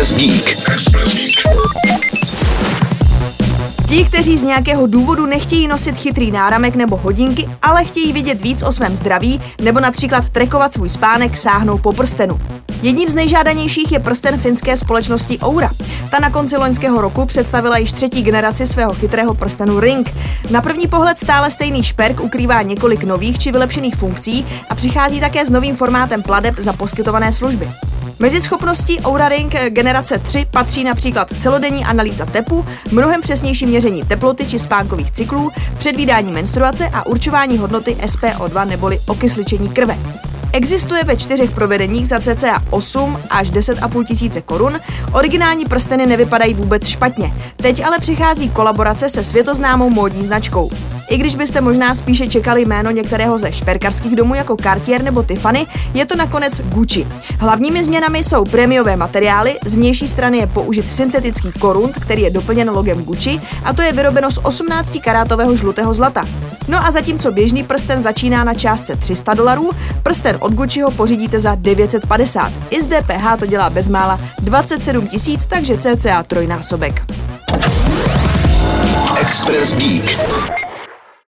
Express Geek. Ti, kteří z nějakého důvodu nechtějí nosit chytrý náramek nebo hodinky, ale chtějí vidět víc o svém zdraví nebo například trekovat svůj spánek, sáhnou po prstenu. Jedním z nejžádanějších je prsten finské společnosti Oura. Ta na konci loňského roku představila již třetí generaci svého chytrého prstenu Ring. Na první pohled stále stejný šperk ukrývá několik nových či vylepšených funkcí a přichází také s novým formátem pladeb za poskytované služby. Mezi schopností Oura Ring generace 3 patří například celodenní analýza tepu, mnohem přesnější měření teploty či spánkových cyklů, předvídání menstruace a určování hodnoty SPO2 neboli okysličení krve. Existuje ve čtyřech provedeních za cca 8 až 10,5 tisíce korun. Originální prsteny nevypadají vůbec špatně. Teď ale přichází kolaborace se světoznámou módní značkou. I když byste možná spíše čekali jméno některého ze šperkarských domů jako Cartier nebo Tiffany, je to nakonec Gucci. Hlavními změnami jsou prémiové materiály, z vnější strany je použit syntetický korunt, který je doplněn logem Gucci, a to je vyrobeno z 18 karátového žlutého zlata. No a zatímco běžný prsten začíná na částce 300 dolarů, prsten od Gucciho pořídíte za 950. I z DPH to dělá bezmála 27 tisíc, takže cca trojnásobek. Express Geek.